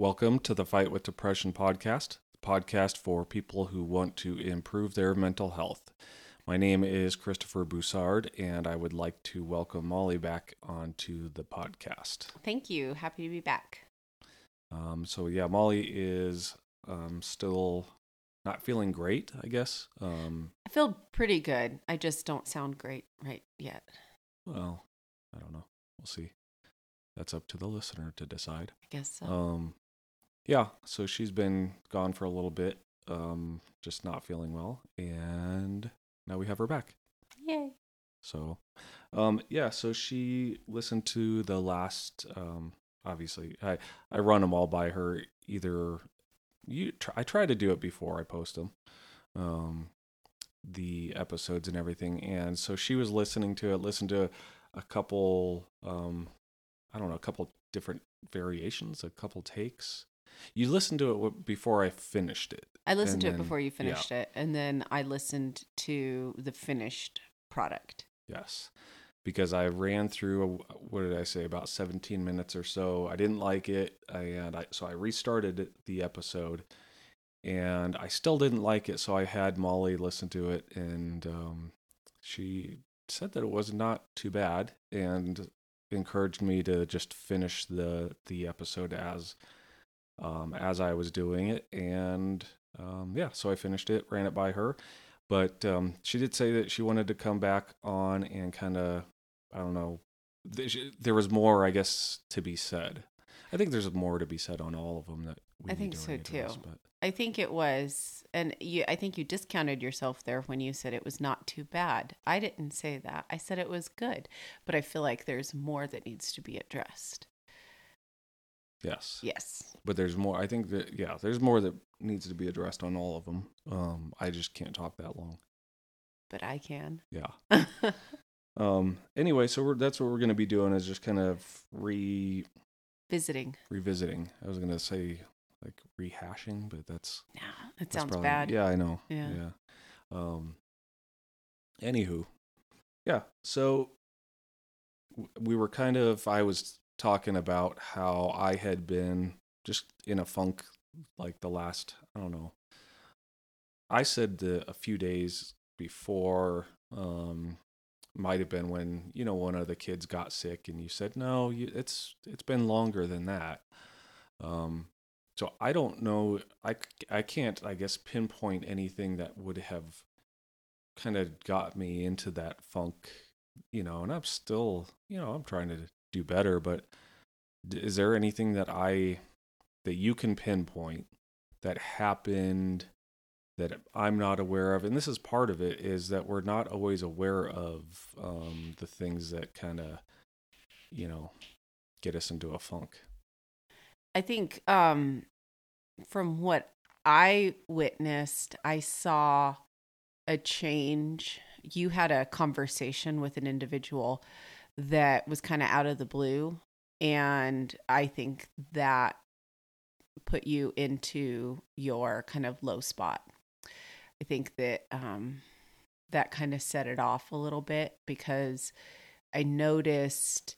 Welcome to the Fight with Depression podcast, the podcast for people who want to improve their mental health. My name is Christopher Boussard, and I would like to welcome Molly back onto the podcast. Thank you. Happy to be back. Um, so, yeah, Molly is um, still not feeling great, I guess. Um, I feel pretty good. I just don't sound great right yet. well, I don't know. We'll see. That's up to the listener to decide. I guess so. Um, yeah, so she's been gone for a little bit, um, just not feeling well, and now we have her back. Yay. So, um, yeah, so she listened to the last. Um, obviously, I I run them all by her. Either you, try, I try to do it before I post them, um, the episodes and everything, and so she was listening to it. Listened to a couple. Um, I don't know, a couple different variations, a couple takes. You listened to it before I finished it. I listened to it before you yeah. finished it, and then I listened to the finished product. Yes. Because I ran through, a, what did I say, about 17 minutes or so. I didn't like it. And I, so I restarted the episode and I still didn't like it. So I had Molly listen to it and um, she said that it was not too bad and encouraged me to just finish the, the episode as, um, as I was doing it. And um, yeah, so I finished it, ran it by her but um, she did say that she wanted to come back on and kind of i don't know there was more i guess to be said i think there's more to be said on all of them that we I think to so, too. but I think it was, and you. I think you discounted yourself there when you said it was not too bad. I didn't say that. I said it was good, but I feel like there's more that needs to be addressed. Yes Yes. but there's more i think that yeah there's more that needs to be addressed on all of them um, i just can't talk that long But I can. yeah um anyway so we're, that's what we're going to be doing is just kind of re Visiting. revisiting i was going to say like rehashing but that's Yeah, it That's sounds probably- bad. Yeah, I know. Yeah. Yeah. Um. Anywho, yeah. So we were kind of. I was talking about how I had been just in a funk like the last. I don't know. I said the, a few days before. Um, might have been when you know one of the kids got sick, and you said no. You, it's it's been longer than that. Um, so I don't know. I I can't, I guess, pinpoint anything that would have kind of got me into that funk, you know, and I'm still, you know, I'm trying to do better, but is there anything that I, that you can pinpoint that happened that I'm not aware of? And this is part of it is that we're not always aware of um, the things that kind of, you know, get us into a funk. I think um from what I witnessed, I saw a change. You had a conversation with an individual that was kind of out of the blue and I think that put you into your kind of low spot. I think that um that kind of set it off a little bit because I noticed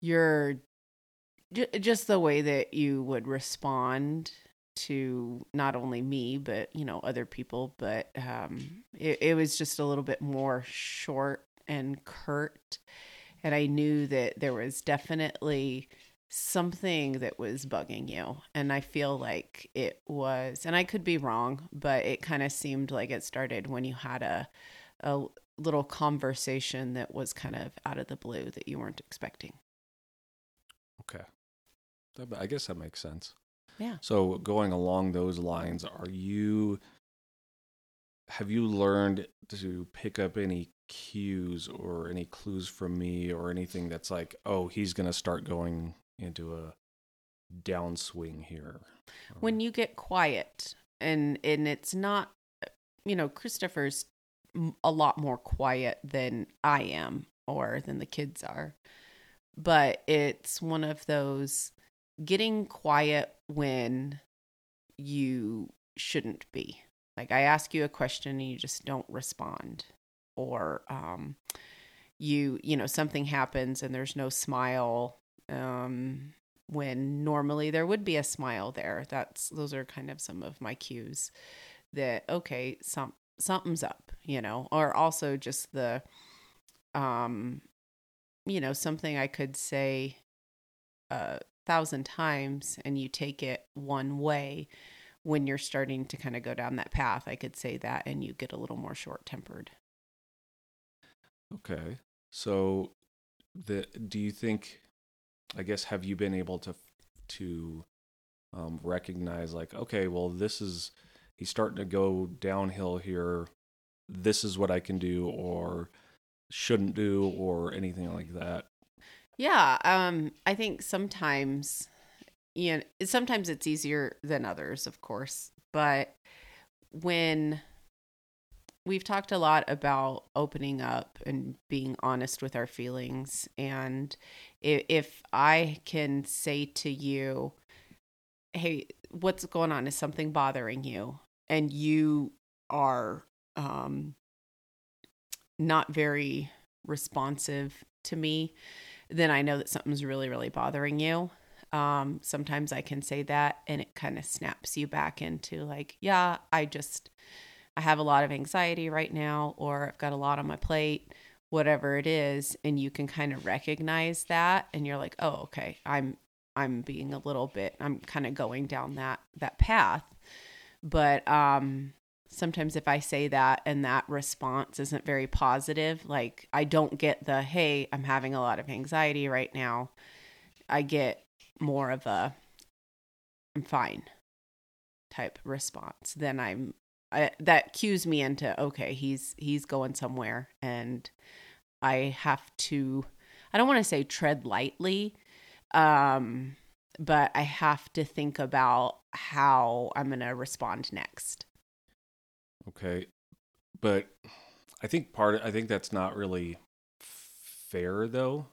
your just the way that you would respond to not only me but you know other people but um it, it was just a little bit more short and curt and i knew that there was definitely something that was bugging you and i feel like it was and i could be wrong but it kind of seemed like it started when you had a a little conversation that was kind of out of the blue that you weren't expecting Okay. I guess that makes sense. Yeah. So going along those lines, are you have you learned to pick up any cues or any clues from me or anything that's like, oh, he's going to start going into a downswing here? when um, you get quiet and and it's not you know christopher's a lot more quiet than i am or than the kids are. But it's one of those getting quiet when you shouldn't be. Like i ask you a question and you just don't respond or um you you know something happens and there's no smile um when normally there would be a smile there. That's those are kind of some of my cues that okay, some something's up, you know, or also just the um you know, something I could say a thousand times and you take it one way when you're starting to kind of go down that path. I could say that and you get a little more short tempered. Okay. So the do you think I guess have you been able to to um, recognize like okay, well this is he's starting to go downhill here. This is what I can do or shouldn't do or anything like that. Yeah, um I think sometimes you know, sometimes it's easier than others, of course, but when we've talked a lot about opening up and being honest with our feelings. And if, i can say to you hey what's going on? Is something bothering you? and you are um not very responsive to me then i know that something's really really bothering you. Um sometimes i can say that and it kind of snaps you back into like yeah i just I have a lot of anxiety right now, or I've got a lot on my plate, whatever it is, and you can kind of recognize that, and you're like, oh, okay, I'm I'm being a little bit, I'm kind of going down that that path, but um, sometimes if I say that and that response isn't very positive, like I don't get the hey, I'm having a lot of anxiety right now. I get more of a I'm fine type response than I'm I, that cues me into okay he's he's going somewhere. And i have to i don't want to say tread lightly um but i have to think about how i'm going to respond next. Okay. But i think part of, i think that's not really fair though.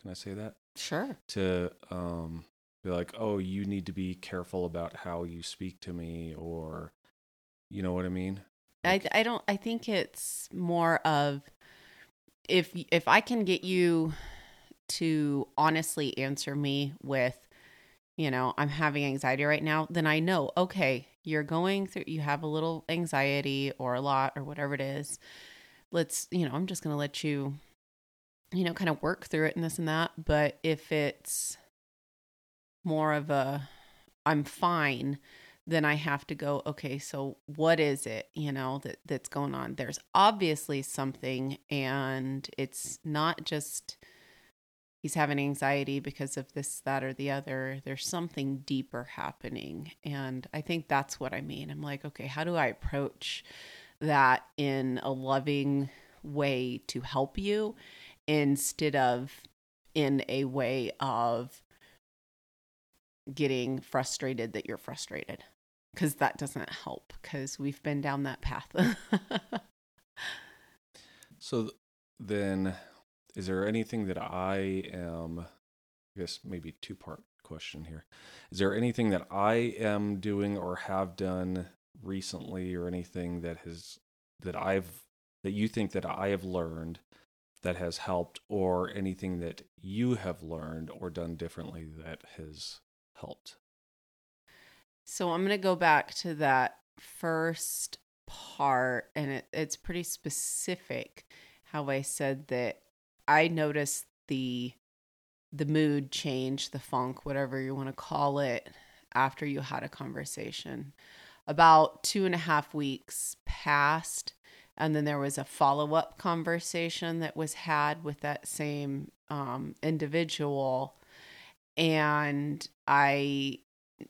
Can i say that? Sure. To um be like oh you need to be careful about how you speak to me or you know what I mean? Like, I I don't I think it's more of if if I can get you to honestly answer me with you know, I'm having anxiety right now, then I know, okay, you're going through you have a little anxiety or a lot or whatever it is. Let's, you know, I'm just going to let you you know, kind of work through it and this and that, but if it's more of a I'm fine, then I have to go, okay, so what is it, you know, that that's going on? There's obviously something and it's not just he's having anxiety because of this that or the other. There's something deeper happening. And I think that's what I mean. I'm like, okay, how do I approach that in a loving way to help you instead of in a way of getting frustrated that you're frustrated because that doesn't help because we've been down that path. so then, is there anything that I am, I guess maybe two part question here. Is there anything that I am doing or have done recently or anything that has, that I've, that you think that I have learned that has helped or anything that you have learned or done differently that has helped? So I'm going to go back to that first part, and it, it's pretty specific how I said that I noticed the the mood change, the funk, whatever you want to call it, after you had a conversation. About two and a half weeks passed, and then there was a follow up conversation that was had with that same um, individual. And I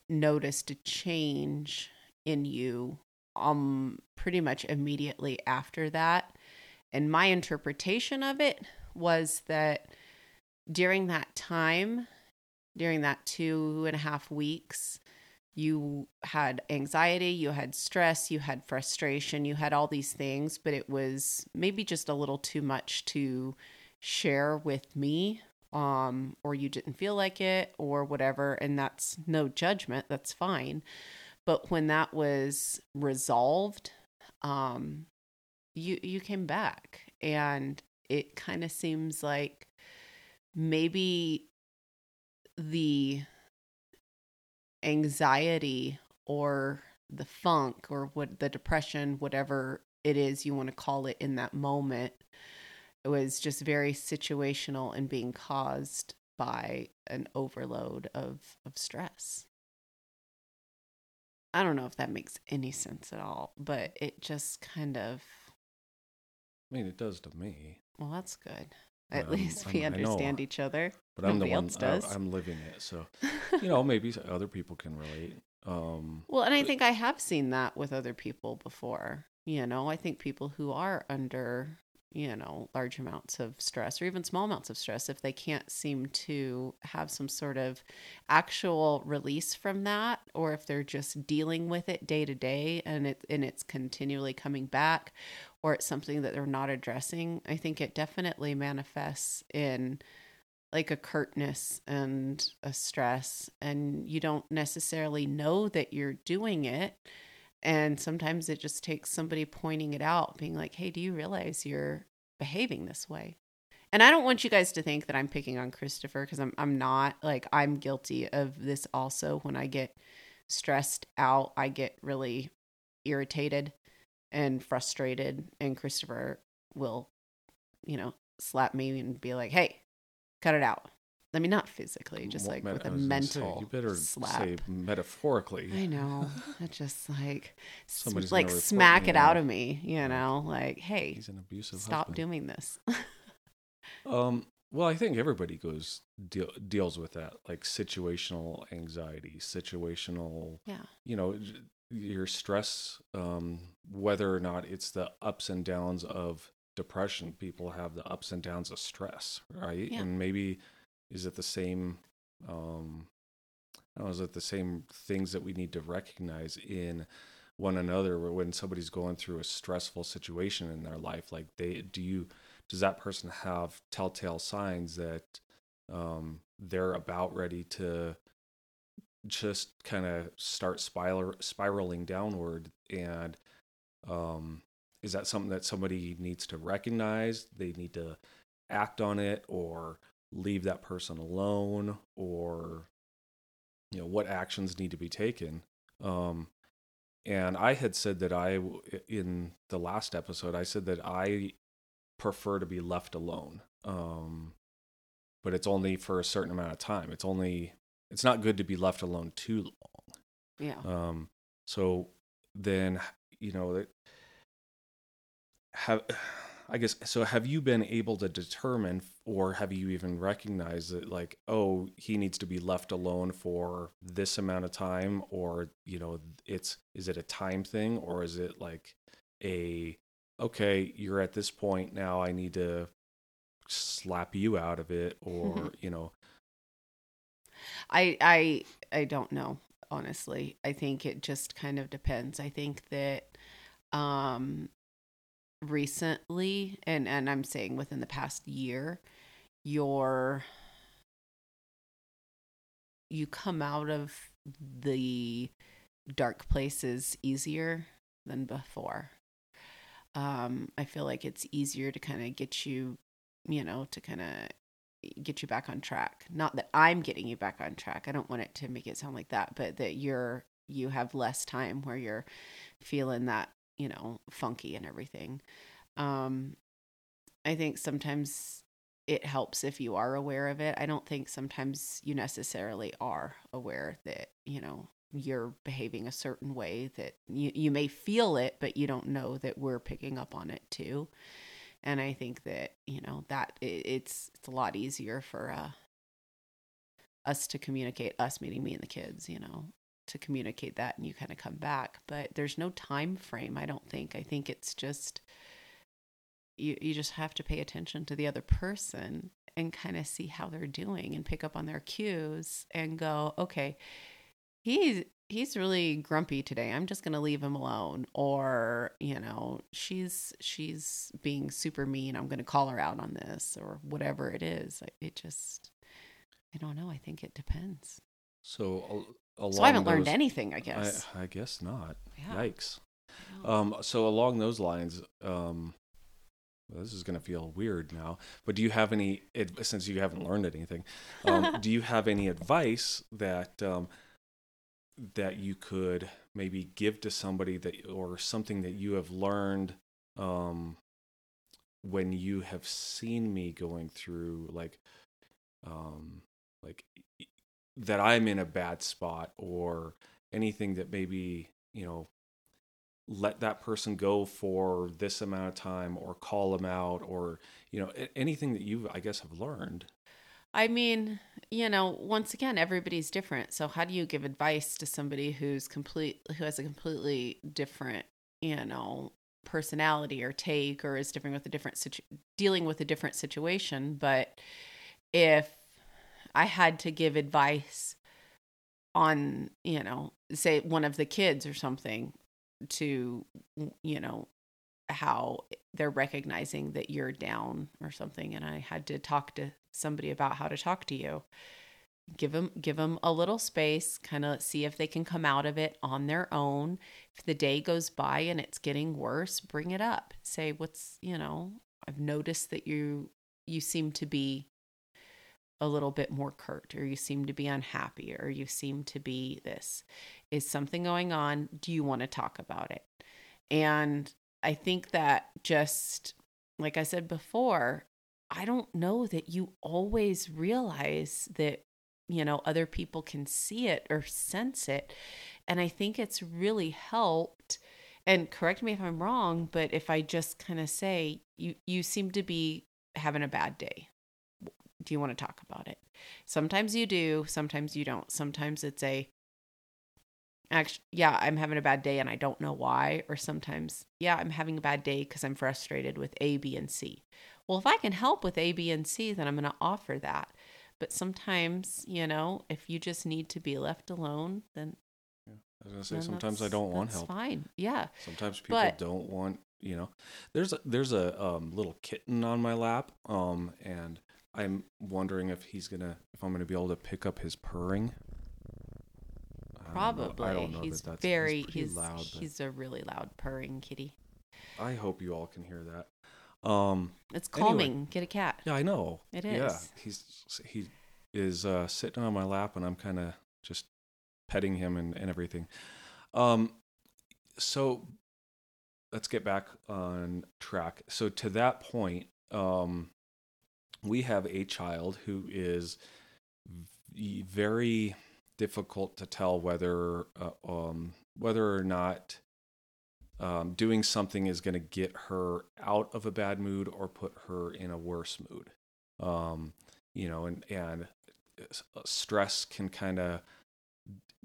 noticed a change in you um pretty much immediately after that. And my interpretation of it was that during that time during that two and a half weeks you had anxiety you had stress you had frustration you had all these things but it was maybe just a little too much to share with me um, or you didn't feel like it or whatever. And that's no judgment, that's fine. But when that was resolved, um, you you came back and it kind of seems like maybe the anxiety or the funk or what the depression, whatever it is you want to call it in that moment, was just very situational and being caused by an overload of of stress. I don't know if that makes any sense at all, but it just kind of I mean, it does to me. well, that's good. At Um, least we I'm- know. understand each other. But I'm the one. I, does. I'm living it, so you know maybe other people can relate. Um, Well, and I think I have seen that with other people before. You know, I think people who are under, you know, large amounts of stress or even small amounts of stress, if they can't seem to have some sort of actual release from that, or if they're just dealing with it day to day and it and it's continually coming back, or it's something that they're not addressing, I think it definitely manifests in like a curtness and a stress and you don't necessarily know that you're doing it and sometimes it just takes somebody pointing it out being like hey do you realize you're behaving this way? And i don't want you guys to think that i'm picking on christopher because I'm, I'm not. Like i'm guilty of this also. When i get stressed out i get really irritated and frustrated and christopher will you know slap me and be like hey cut it out i mean not physically just like met- with a gonna say, mental you better slap say metaphorically. I know. It just like Somebody's like smack it out of me, you know, like, hey, He's an abusive. stop husband. doing this. Um, well, I think everybody goes deal, deals with that, like situational anxiety, situational. yeah. You know, your stress, um, whether or not it's the ups and downs of depression. People have the ups and downs of stress, right? Yeah. And maybe is it the same? Um, know, is it the same things that we need to recognize in one another when somebody's going through a stressful situation in their life like they do you does that person have telltale signs that um, they're about ready to just kind of start spiral, spiraling downward and um, is that something that somebody needs to recognize they need to act on it or leave that person alone or you know what actions need to be taken. Um, and i had said that i in the last episode i said that i prefer to be left alone. Um, but it's only for a certain amount of time. It's only it's not good to be left alone too long. Yeah. um, so then, you know, that have I guess so. Have you been able to determine, or have you even recognized that, like, oh, he needs to be left alone for this amount of time, or you know, it's is it a time thing, or is it like a okay, you're at this point now, I need to slap you out of it, or you know, I I I don't know, honestly. I think it just kind of depends. I think that um recently and and I'm saying within the past year, your you come out of the dark places easier than before. Um, I feel like it's easier to kind of get you, you know, to kind of get you back on track. Not that I'm getting you back on track. I don't want it to make it sound like that, but that you're you have less time where you're feeling that, you know, funky and everything. Um I think sometimes it helps if you are aware of it. I don't think sometimes you necessarily are aware that, you know, you're behaving a certain way that you, you may feel it, but you don't know that we're picking up on it too. And I think that, you know, that it, it's, it's a lot easier for uh, us to communicate, us meeting me and the kids, you know, to communicate that and you kind of come back. But there's no time frame, I don't think. I think it's just, you, you just have to pay attention to the other person and kind of see how they're doing and pick up on their cues and go, okay, he's he's really grumpy today. I'm just going to leave him alone or, you know, she's she's being super mean. I'm going to call her out on this or whatever it is. It just I don't know. I think it depends. so So I haven't learned anything, I guess. I, I guess not. Yeah. Yikes. Um, so along those lines, um, well, this is going to feel weird now, but do you have any, since you haven't learned anything, um, do you have any advice that, um, that you could maybe give to somebody that or something that you have learned um when you have seen me going through like um like that I'm in a bad spot or anything that maybe, you know, let that person go for this amount of time or call them out or, you know, anything that you I guess have learned. I mean, you know, once again, everybody's different. So how do you give advice to somebody who's complete who has a completely different, you know, personality or take or is different with a different situ- dealing with a different situation, but if I had to give advice on, you know, say one of the kids or something to, you know, how they're recognizing that you're down or something. And I had to talk to somebody about how to talk to you. Give them give them a little space kind of see if they can come out of it on their own. If the day goes by and it's getting worse bring it up. Say what's you know i've noticed that you you seem to be a little bit more curt or you seem to be unhappy or you seem to be this is something going on do you want to talk about it and i think that just like i said before I don't know that you always realize that, you know, other people can see it or sense it. And I think it's really helped. And correct me if I'm wrong, but if I just kind of say, you, you seem to be having a bad day. Do you want to talk about it? Sometimes you do, sometimes you don't. Sometimes it's a, actually, yeah, I'm having a bad day and I don't know why. Or sometimes, yeah, I'm having a bad day because I'm frustrated with A, B, and C well, if I can help with A, B, and C, then I'm going to offer that. But sometimes, you know, if you just need to be left alone, then. I was going to say, sometimes I don't want help. fine. Yeah. Sometimes people but, don't want, you know, there's a, there's a um, little kitten on my lap. Um, and I'm wondering if he's to, if I'm to be able to pick up his purring. Probably. I don't know, he's that very, he's, he's loud. He's a really loud purring kitty. I hope you all can hear that. Um, it's calming. Anyway, Get a cat. Yeah, I know. It is. Yeah, he's he is uh, sitting on my lap, and I'm kind of just petting him and, and everything. Um, so let's get back on track. So to that point, um, we have a child who is very difficult to tell whether uh, um, whether or not um, doing something is going to get her out of a bad mood or put her in a worse mood. Um, you know, and and uh, stress can kind of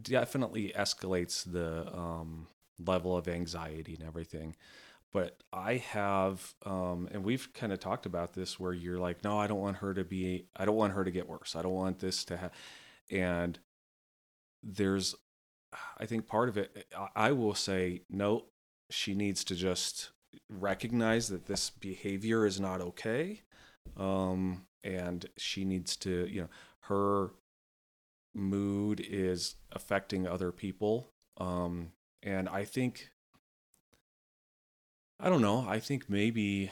definitely escalates the um, level of anxiety and everything. But I have, um, and we've kind of talked about this, where you're like, no, I don't want her to be, I don't want her to get worse. I don't want this to have, and there's I think part of it, I will say, no, she needs to just recognize that this behavior is not okay um, and she needs to you know her mood is affecting other people um, and i think i don't know i think maybe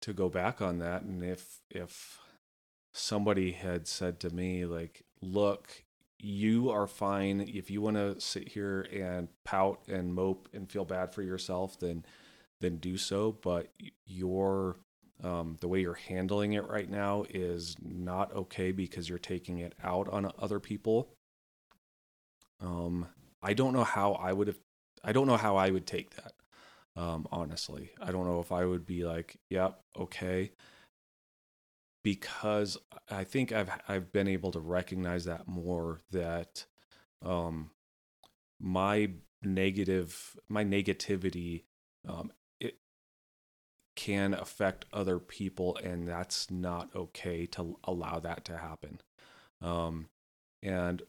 to go back on that and if if somebody had said to me like look you are fine. If you want to sit here and pout and mope and feel bad for yourself, then then do so. But your um, the way you're handling it right now is not okay because you're taking it out on other people. Um, I don't know how I would have. I don't know how I would take that. Um, honestly, I don't know if I would be like, "Yep, yeah, okay." because I think I've I've been able to recognize that more that um, my negative my negativity um, it can affect other people and that's not okay to allow that to happen um, and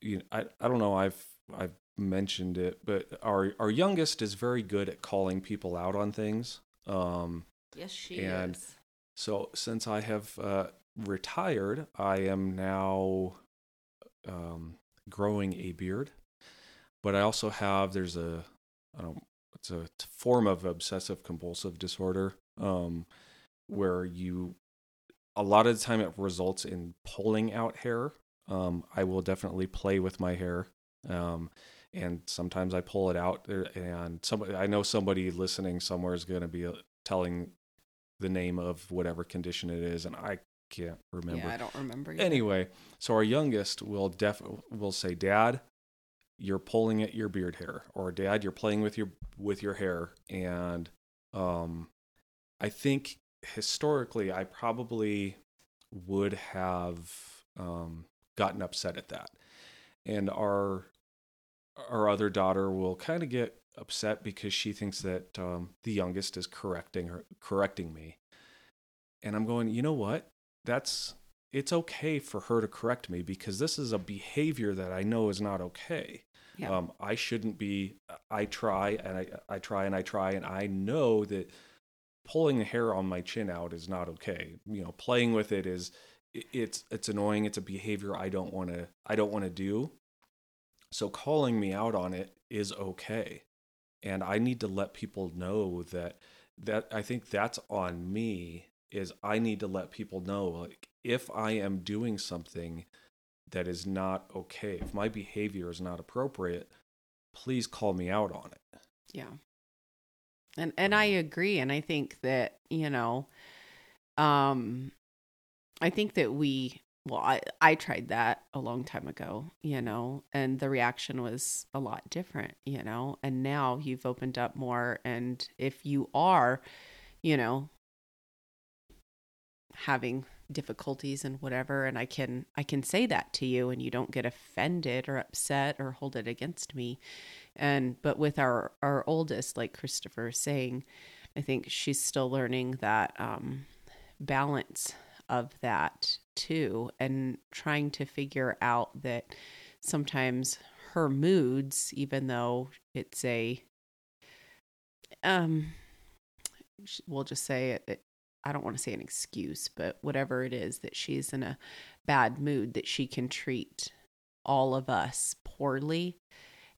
you know, I I don't know I've I've mentioned it but our our youngest is very good at calling people out on things um, yes she and is so since I have uh, retired, I am now um, growing a beard, but I also have there's a I don't it's a form of obsessive compulsive disorder um, where you a lot of the time it results in pulling out hair. Um, I will definitely play with my hair Um, and sometimes I pull it out there and somebody, I know somebody listening somewhere is going to be uh, telling the name of whatever condition it is. And I can't remember. Yeah, I don't remember. either. Anyway, so our youngest will def will say, "Dad, you're pulling at your beard hair," or "Dad, you're playing with your with your hair." And um, I think historically, I probably would have um, gotten upset at that, and our our other daughter will kind of get upset because she thinks that um, the youngest is correcting her correcting me. And i'm going you know what? That's it's okay for her to correct me because this is a behavior that i know is not okay. Yeah. um, i shouldn't be i try and I, I try and i try and i know that pulling the hair on my chin out is not okay. You know playing with it is it's it's annoying. It's a behavior i don't want to i don't want to do so calling me out on it is okay. And I need to let people know that that I think that's on me is I need to let people know like if I am doing something that is not okay, if my behavior is not appropriate, please call me out on it. Yeah. And and I agree and I think that, you know, um I think that we well I I tried that a long time ago, you know, and the reaction was a lot different, you know. And now you've opened up more and if you are, you know, having difficulties and whatever and I can I can say that to you and you don't get offended or upset or hold it against me and but with our our oldest like christopher saying i think she's still learning that um balance of that too and trying to figure out that sometimes her moods even though it's a um we'll just say it, it i don't want to say an excuse but whatever it is that she's in a bad mood that she can treat all of us poorly.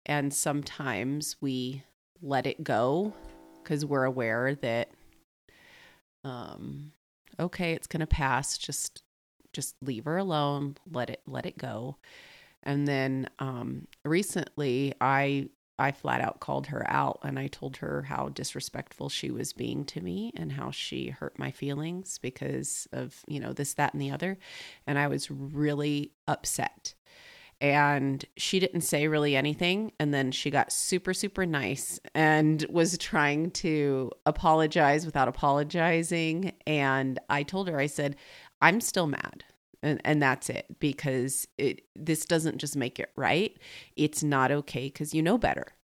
And sometimes we let it go because we're aware that um okay it's going to pass just just leave her alone let it let it go. And then um recently i i flat out called her out and i told her how disrespectful she was being to me and how she hurt my feelings because of you know this that and the other. And i was really upset and she didn't say really anything and then she got super super nice and was trying to apologize without apologizing. And i told her i said i'm still mad and and that's it because it this doesn't just make it right. It's not okay cuz you know better.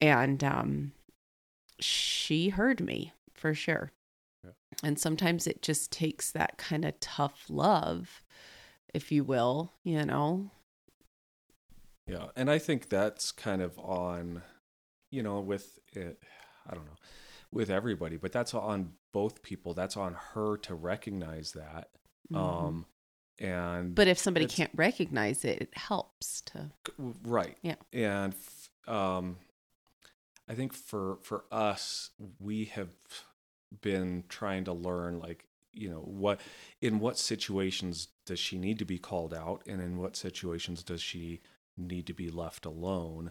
And um she heard me for sure. Yeah. and sometimes it just takes that kind of tough love if you will you know Yeah, and I think that's kind of on, you know, with it, I don't know, with everybody, but that's on both people. That's on her to recognize that. Mhm. Um, and But if somebody can't recognize it, it helps to. right, Yeah. and f- um, I think for for us, we have been trying to learn like you know what in what situations does she need to be called out and in what situations does she need to be left alone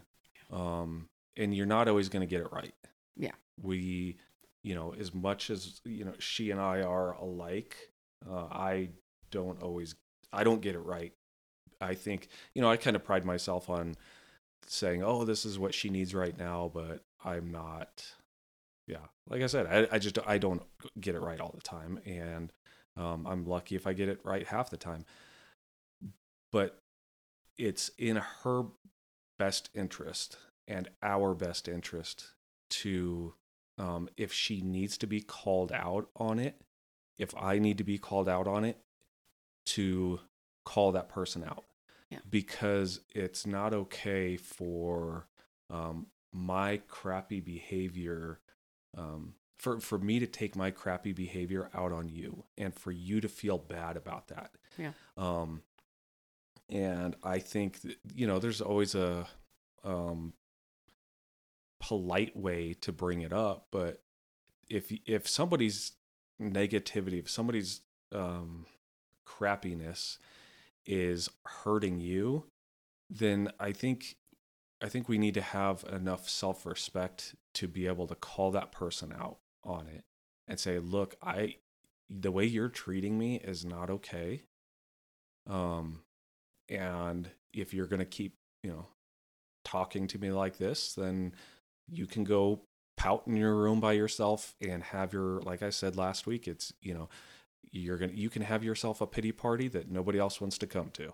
um and you're not always going to get it right. Yeah. we you know as much as you know she and i are alike uh, i don't always i don't get it right. I think you know i kind of pride myself on saying oh this is what she needs right now but i'm not yeah. Like i said i, I just i don't get it right all the time and um, i'm lucky if i get it right half the time. But it's in her best interest and our best interest to um, if she needs to be called out on it if i need to be called out on it to call that person out Yeah. because it's not okay for um, my crappy behavior um, for for me to take my crappy behavior out on you and for you to feel bad about that Yeah. um and i think you know there's always a um polite way to bring it up but if if somebody's negativity if somebody's um crappiness is hurting you then I think I think we need to have enough self-respect to be able to call that person out on it and say, "Look, I the way you're treating me is not okay." Um and if you're going to keep, you know, talking to me like this, then you can go pout in your room by yourself and have your like I said last week, it's, you know, you're going to you can have yourself a pity party that nobody else wants to come to.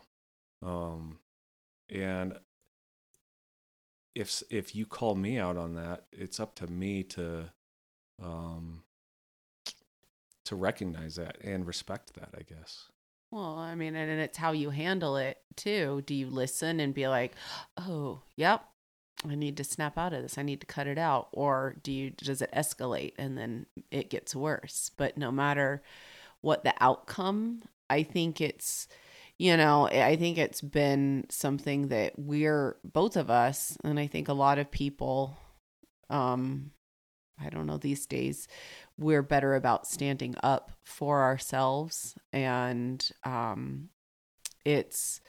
Um and if if you call me out on that, it's up to me to um to recognize that and respect that, I guess. Well, I mean, and it's how you handle it too. Do you listen and be like, "Oh, yep, I need to snap out of this. I need to cut it out," or do you does it escalate and then it gets worse? But no matter what the outcome, I think it's you know, I think it's been something that we're both of us, and I think a lot of people, um, I don't know, these days, we're better about standing up for ourselves, and um, it's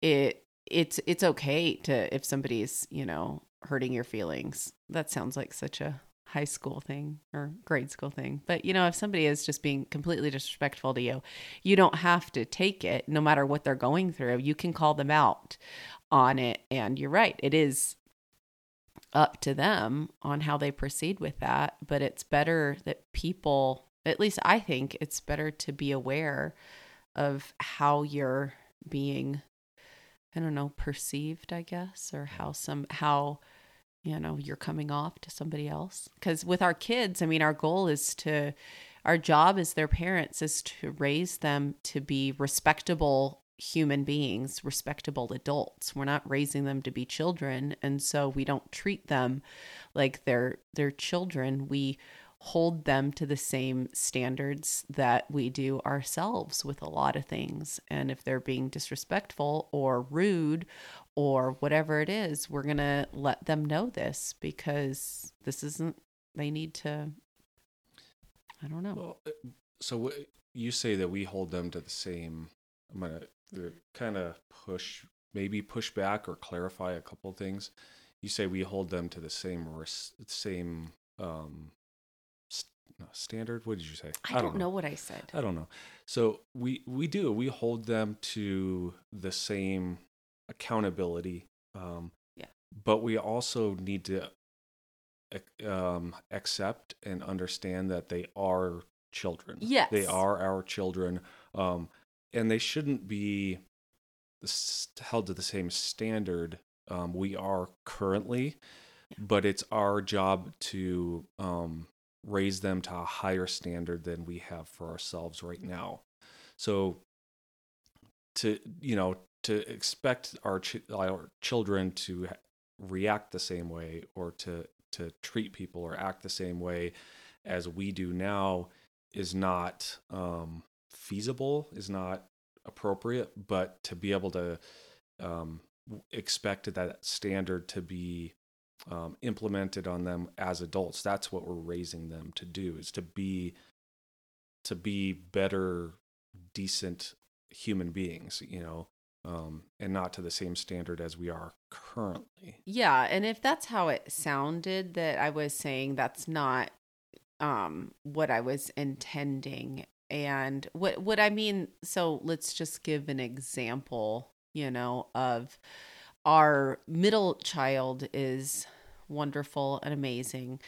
it it's it's okay to if somebody's you know hurting your feelings. That sounds like such a high school thing or grade school thing. But you know, if somebody is just being completely disrespectful to you, you don't have to take it no matter what they're going through. You can call them out on it and you're right. It is up to them on how they proceed with that, but it's better that people, at least I think it's better to be aware of how you're being I don't know, perceived, I guess, or how some how you know you're coming off to somebody else. Because with our kids i mean our goal is to our job as their parents is to raise them to be respectable human beings respectable adults we're not raising them to be children and so we don't treat them like they're they're children we hold them to the same standards that we do ourselves with a lot of things. And if they're being disrespectful or rude or whatever it is, we're going to let them know this because this isn't, they need to, I don't know. Well, uh, so you say that we hold them to the same, I'm going to kind of push, maybe push back or clarify a couple things. You say we hold them to the same, same, um, no, standard. What did you say? I, I don't, don't know. know. what I said. I don't know. So we we do we hold them to the same accountability. Um, yeah. But we also need to um, accept and understand that they are children. Yes. They are our children. Um, and they shouldn't be held to the same standard um, we are currently, but it's our job to um, raise them to a higher standard than we have for ourselves right now. So to you know to expect our ch- our children to react the same way or to to treat people or act the same way as we do now is not um, feasible, is not appropriate. But to be able to um, expect that standard to be um, implemented on them as adults. That's what we're raising them to do is to be to be better, decent human beings. You know, um, and not to the same standard as we are currently. Yeah, and if that's how it sounded, that I was saying that's not um, what I was intending. And what what I mean, so let's just give an example, you know, of our middle child is wonderful and amazing.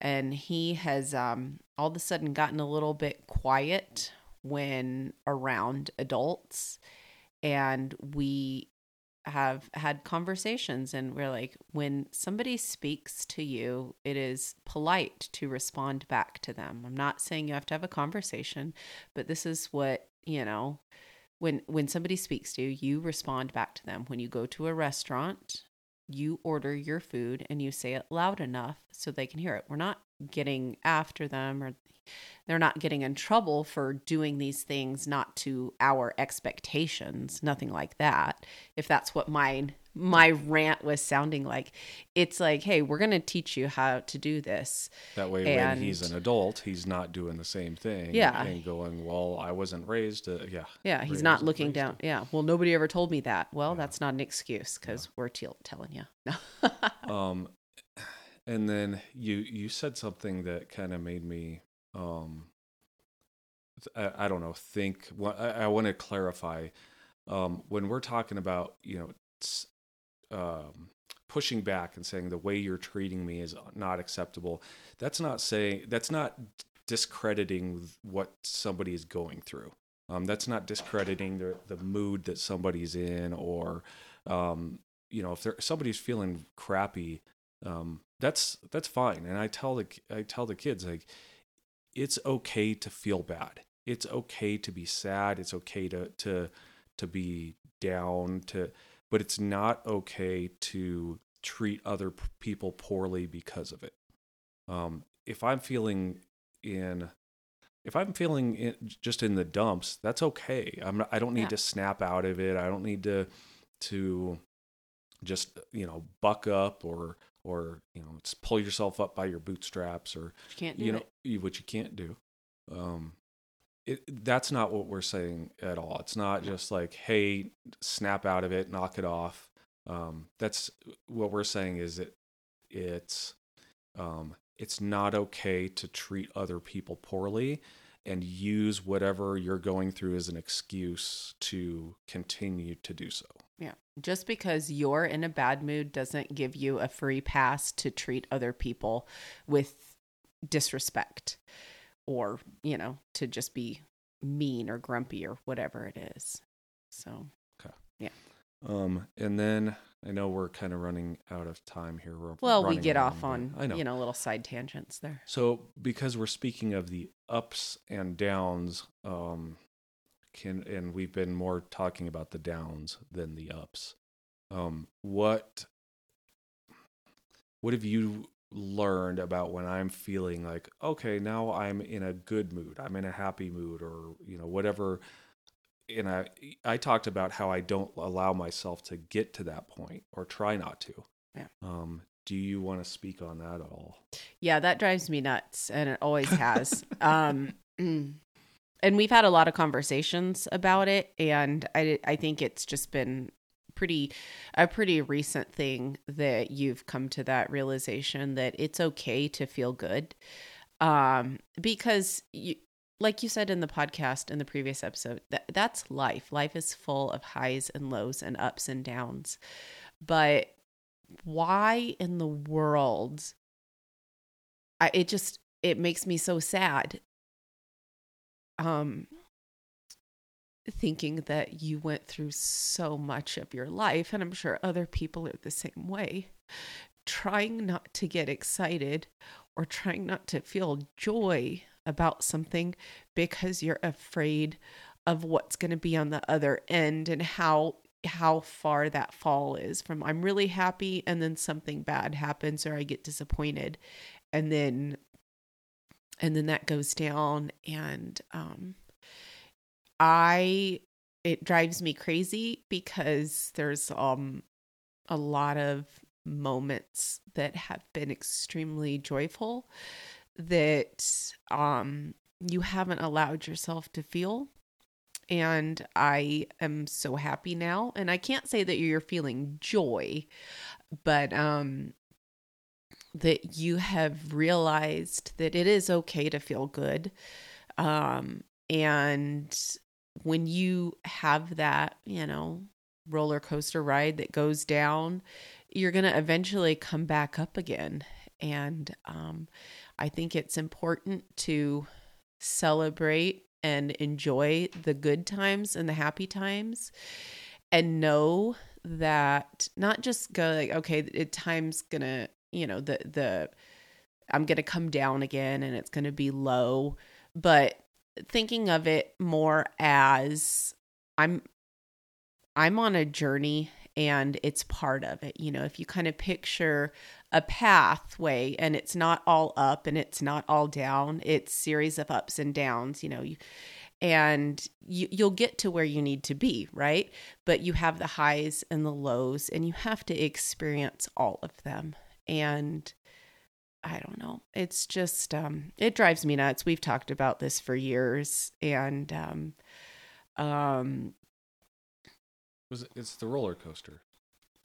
And he has um, all of a sudden gotten a little bit quiet when around adults. And we have had conversations, and we're like, when somebody speaks to you, it is polite to respond back to them. I'm not saying you have to have a conversation, but this is what, you know, when when somebody speaks to you you respond back to them when you go to a restaurant you order your food and you say it loud enough so they can hear it we're not getting after them or they're not getting in trouble for doing these things not to our expectations nothing like that if that's what my my rant was sounding like it's like hey we're going to teach you how to do this That way, when he's an adult, he's not doing the same thing. Yeah. And going, well, I wasn't raised to, yeah. yeah he's not looking down to- yeah well nobody ever told me that well Yeah. that's not an excuse because we're te- telling you Um, and then you you said something that kind of made me um, I, I don't know think. wha- I, I want to clarify um, when we're talking about you know um, pushing back and saying the way you're treating me is not acceptable. That's not saying that's not discrediting what somebody is going through. Um, that's not discrediting the the mood that somebody's in or um, you know if somebody's feeling crappy um, that's that's fine. And i tell the i tell the kids like it's okay to feel bad. It's okay to be sad. It's okay to to to be down to but it's not okay to treat other people poorly because of it. Um, if i'm feeling in if i'm feeling in, just in the dumps that's okay. I'm not, i don't need Yeah. to snap out of it. I don't need to to just you know buck up or or you know just pull yourself up by your bootstraps or you can't do you know it. what you can't do. Um it, that's not what we're saying at all. It's not just like hey snap out of it knock it off. Um that's what we're saying is that it's um it's not okay to treat other people poorly and use whatever you're going through as an excuse to continue to do so. Just because you're in a bad mood doesn't give you a free pass to treat other people with disrespect or, you know, to just be mean or grumpy or whatever it is. So, yeah. Um, and then I know we're kind of running out of time here. We're well, we get off on, I know. you know, little side tangents there. So because we're speaking of the ups and downs, um, can and we've been more talking about the downs than the ups. Um, what what have you learned about when I'm feeling like okay, now I'm in a good mood, I'm in a happy mood, or you know whatever. And I I talked about how I don't allow myself to get to that point or try not to. Yeah. Um, do you want to speak on that at all? Yeah, that drives me nuts and it always has. um and we've had a lot of conversations about it and I I think it's just been pretty a pretty recent thing that you've come to that realization that it's okay to feel good. Um because you like you said in the podcast in the previous episode that that's life. Life is full of highs and lows and ups and downs. But why in the world I, it just it makes me so sad um thinking that you went through so much of your life and i'm sure other people are the same way trying not to get excited or trying not to feel joy about something because you're afraid of what's going to be on the other end and how how far that fall is from I'm really happy and then something bad happens or I get disappointed and then and then that goes down and um I it drives me crazy because there's um a lot of moments that have been extremely joyful that um you haven't allowed yourself to feel and I am so happy now and I can't say that you're feeling joy but um that you have realized that it is okay to feel good. Um and when you have that you know roller coaster ride that goes down you're going to eventually come back up again. And um I think it's important to celebrate and enjoy the good times and the happy times and know that not just go like okay time's gonna you know the the i'm gonna come down again and it's gonna be low but thinking of it more as i'm i'm on a journey and it's part of it. You know, if you kind of picture a pathway and it's not all up and it's not all down, it's series of ups and downs, you know, you, and you, you'll get to where you need to be, right? But you have the highs and the lows, and you have to experience all of them. And I don't know. It's just um it drives me nuts. We've talked about this for years and um um Was it, it's the roller coaster?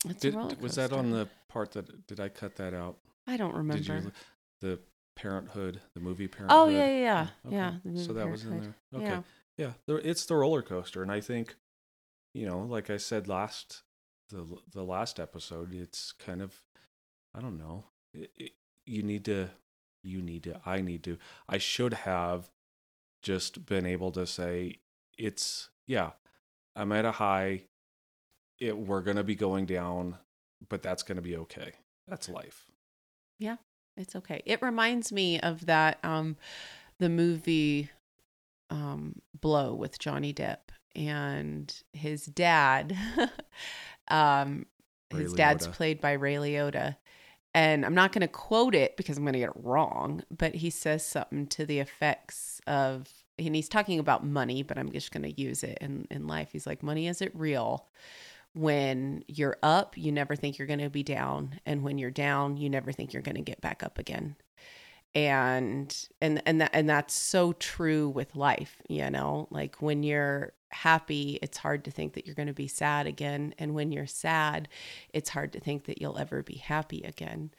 it's Did, a roller was that on the part that did I cut that out? I don't remember. You the Parenthood, the movie Parenthood? oh yeah, yeah, yeah. Okay. Yeah. So that was in there. Okay. Yeah. Yeah, it's the roller coaster, and I think, you know, like I said last the the last episode, it's kind of, I don't know, it, it, you need to, you need to, I need to, I should have just been able to say, it's yeah, I'm at a high, it we're gonna be going down, but that's gonna be okay. That's life. Yeah, it's okay. It reminds me of that um the movie um Blow with Johnny Depp and his dad um Ray his dad's Liotta. played by Ray Liotta. And I'm not going to quote it because I'm going to get it wrong, but he says something to the effects of and he's talking about money, but I'm just going to use it in in life. He's like money isn't real when you're up, you never think you're going to be down, and when you're down, you never think you're going to get back up again. And and and that and that's so true with life, you know? Like when you're happy, it's hard to think that you're going to be sad again, and when you're sad, it's hard to think that you'll ever be happy again.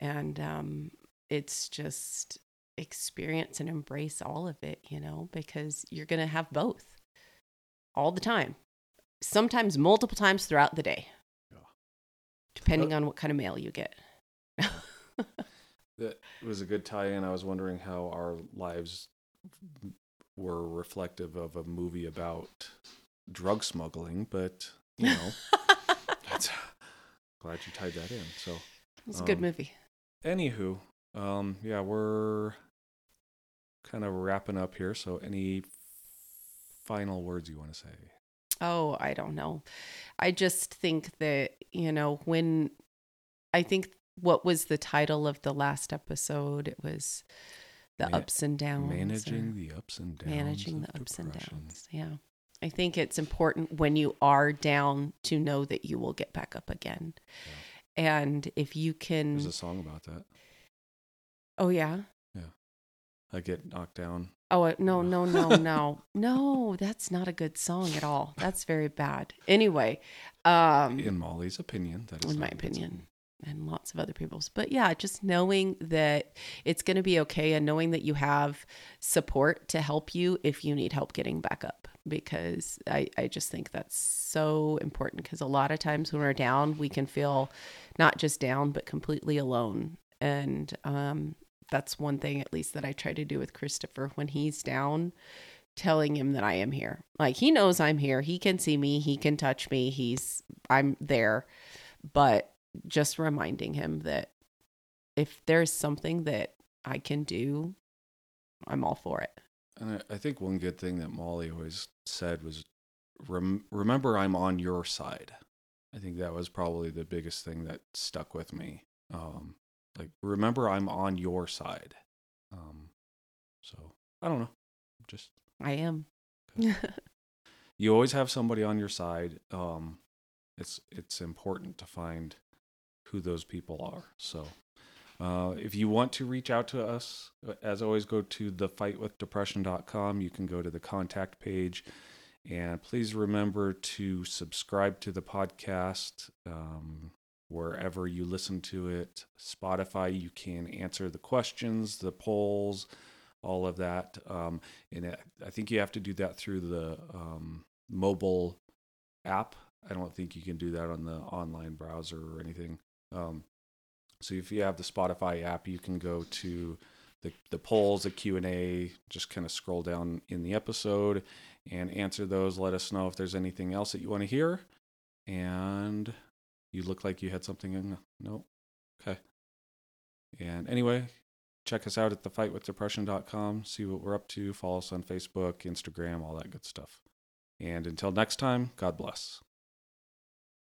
And um it's just experience and embrace all of it, you know, because you're going to have both all the time sometimes multiple times throughout the day, Yeah. depending on what kind of mail you get. That was a good tie-in. I was wondering how our lives were reflective of a movie about drug smuggling, but you know, that's, glad you tied that in. So, it's a good Um, movie. anywho, um, yeah, we're kind of wrapping up here. So, any final words you want to say? Oh, I don't know. I just think that, you know, when I think what was the title of the last episode? It was the Ma- ups and downs. Managing the ups and downs. managing the ups and downs. Yeah. I think it's important when you are down to know that you will get back up again. And if you can There's a song about that. Oh yeah. Yeah. I get knocked down. Oh no no no no no! That's not a good song at all. That's very bad. Anyway, um, In Molly's opinion, that is in my opinion. And lots of other people's. But yeah, just knowing that it's going to be okay, and knowing that you have support to help you if you need help getting back up. Because I I just think that's so important. Because a lot of times when we're down, we can feel not just down but completely alone. And um, that's one thing at least that I try to do with Christopher when he's down telling him that I am here. Like he knows I'm here. He can see me, he can touch me. He's I'm there. But just reminding him that if there's something that I can do, I'm all for it. And I, think one good thing that Molly always said was, Rem- "Remember, I'm on your side." I think that was probably the biggest thing that stuck with me. Um, like, remember, I'm on your side. Um, so I don't know, just I am. you always have somebody on your side. Um, it's it's important to find who those people are. So, uh, if you want to reach out to us, as always, go to thefightwithdepression.com. You can go to the contact page, and please remember to subscribe to the podcast um, wherever you listen to it. Spotify, you can answer the questions, the polls, all of that. Um, and it, I think you have to do that through the um, mobile app. I don't think you can do that on the online browser or anything. Um, so if you have the Spotify app, you can go to the the polls, the Q and A. Just kind of scroll down in the episode and answer those. Let us know if there's anything else that you want to hear. And you look like you had something in. No, okay. And anyway, check us out at thefightwithdepression.com. See what we're up to. Follow us on Facebook, Instagram, all that good stuff. And until next time, God bless.